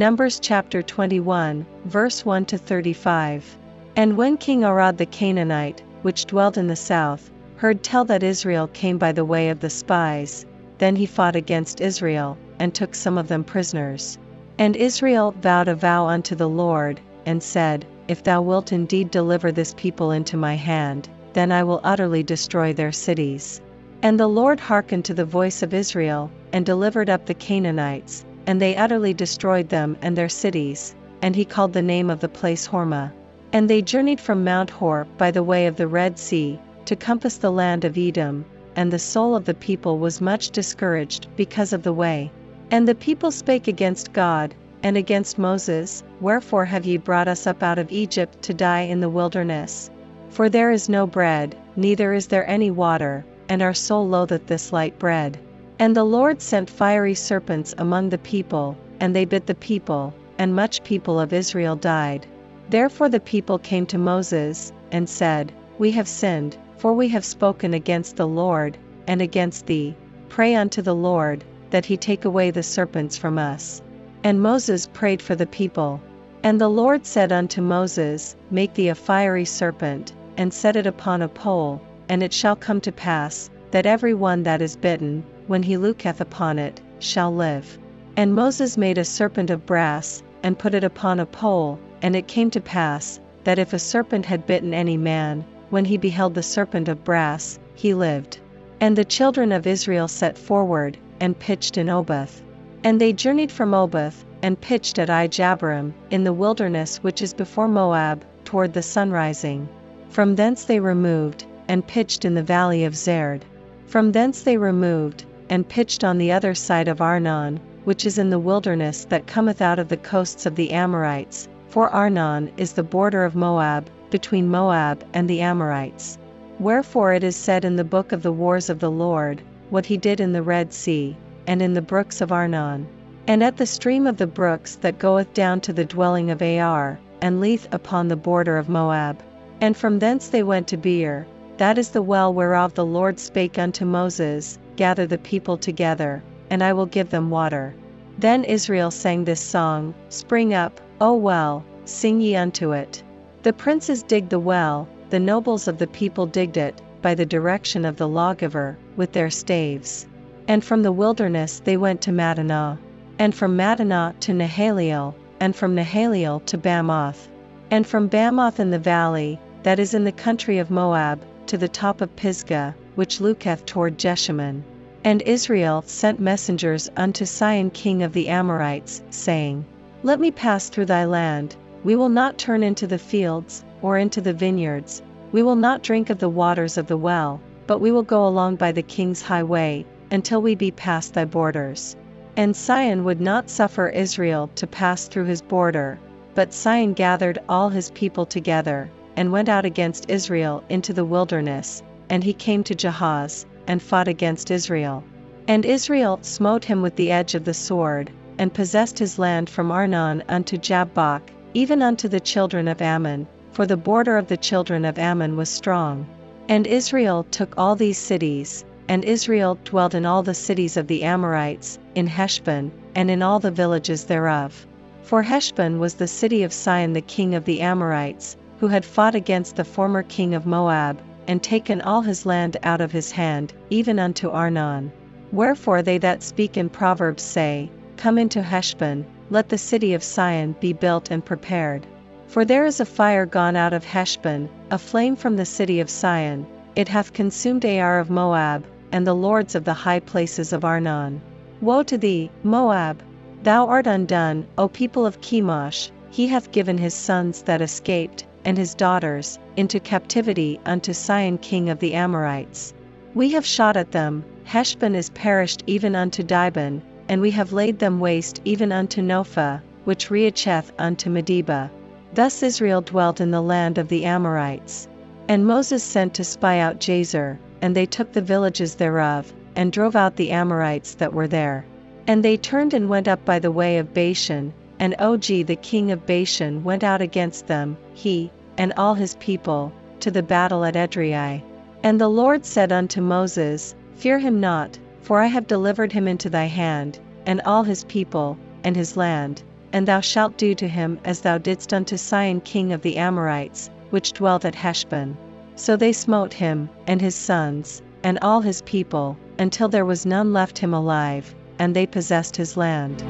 Numbers chapter 21, verse 1 to 35. And when King Arad the Canaanite, which dwelt in the south, heard tell that Israel came by the way of the spies, then he fought against Israel, and took some of them prisoners. And Israel vowed a vow unto the Lord, and said, If thou wilt indeed deliver this people into my hand, then I will utterly destroy their cities. And the Lord hearkened to the voice of Israel, and delivered up the Canaanites, and they utterly destroyed them and their cities, and he called the name of the place Hormah. And they journeyed from Mount Hor by the way of the Red Sea, to compass the land of Edom, and the soul of the people was much discouraged because of the way. And the people spake against God, and against Moses, Wherefore have ye brought us up out of Egypt to die in the wilderness? For there is no bread, neither is there any water, and our soul loatheth this light bread. And the Lord sent fiery serpents among the people, and they bit the people, and much people of Israel died. Therefore the people came to Moses, and said, We have sinned, for we have spoken against the Lord, and against thee. Pray unto the Lord, that he take away the serpents from us. And Moses prayed for the people. And the Lord said unto Moses, Make thee a fiery serpent, and set it upon a pole, and it shall come to pass, that every one that is bitten, when he looketh upon it, shall live. And Moses made a serpent of brass, and put it upon a pole, and it came to pass, that if a serpent had bitten any man, when he beheld the serpent of brass, he lived. And the children of Israel set forward, and pitched in Oboth. And they journeyed from Oboth, and pitched at Ijeabarim, in the wilderness which is before Moab, toward the sunrising. From thence they removed, and pitched in the valley of Zered. From thence they removed, and pitched on the other side of Arnon, which is in the wilderness that cometh out of the coasts of the Amorites, for Arnon is the border of Moab, between Moab and the Amorites. Wherefore it is said in the book of the wars of the Lord, what he did in the Red Sea, and in the brooks of Arnon, and at the stream of the brooks that goeth down to the dwelling of Ar, and Leith upon the border of Moab. And from thence they went to Beer, that is the well whereof the Lord spake unto Moses, gather the people together, and I will give them water. Then Israel sang this song, Spring up, O well, sing ye unto it. The princes digged the well, the nobles of the people digged it, by the direction of the lawgiver, with their staves. And from the wilderness they went to Mattanah, and from Mattanah to Nahaliel, and from Nahaliel to Bamoth, and from Bamoth in the valley, that is in the country of Moab, to the top of Pisgah, which looketh toward Jeshimon. And Israel sent messengers unto Sihon king of the Amorites, saying, Let me pass through thy land, we will not turn into the fields, or into the vineyards, we will not drink of the waters of the well, but we will go along by the king's highway, until we be past thy borders. And Sihon would not suffer Israel to pass through his border, but Sihon gathered all his people together, and went out against Israel into the wilderness, and he came to Jahaz, and fought against Israel. And Israel smote him with the edge of the sword, and possessed his land from Arnon unto Jabbok, even unto the children of Ammon, for the border of the children of Ammon was strong. And Israel took all these cities, and Israel dwelt in all the cities of the Amorites, in Heshbon, and in all the villages thereof. For Heshbon was the city of Sihon the king of the Amorites, who had fought against the former king of Moab, and taken all his land out of his hand, even unto Arnon. Wherefore they that speak in Proverbs say, Come into Heshbon, let the city of Sihon be built and prepared. For there is a fire gone out of Heshbon, a flame from the city of Sihon, it hath consumed Ar of Moab, and the lords of the high places of Arnon. Woe to thee, Moab! Thou art undone, O people of Chemosh, he hath given his sons that escaped, and his daughters, into captivity unto Sihon king of the Amorites. We have shot at them, Heshbon is perished even unto Dibon, and we have laid them waste even unto Nophah, which reacheth unto Medeba. Thus Israel dwelt in the land of the Amorites. And Moses sent to spy out Jazer, and they took the villages thereof, and drove out the Amorites that were there. And they turned and went up by the way of Bashan, and Og the king of Bashan went out against them, he, and all his people, to the battle at Edrei. And the Lord said unto Moses, Fear him not, for I have delivered him into thy hand, and all his people, and his land. and thou shalt do to him as thou didst unto Sihon king of the Amorites, which dwelt at Heshbon. So they smote him, and his sons, and all his people, until there was none left him alive, and they possessed his land.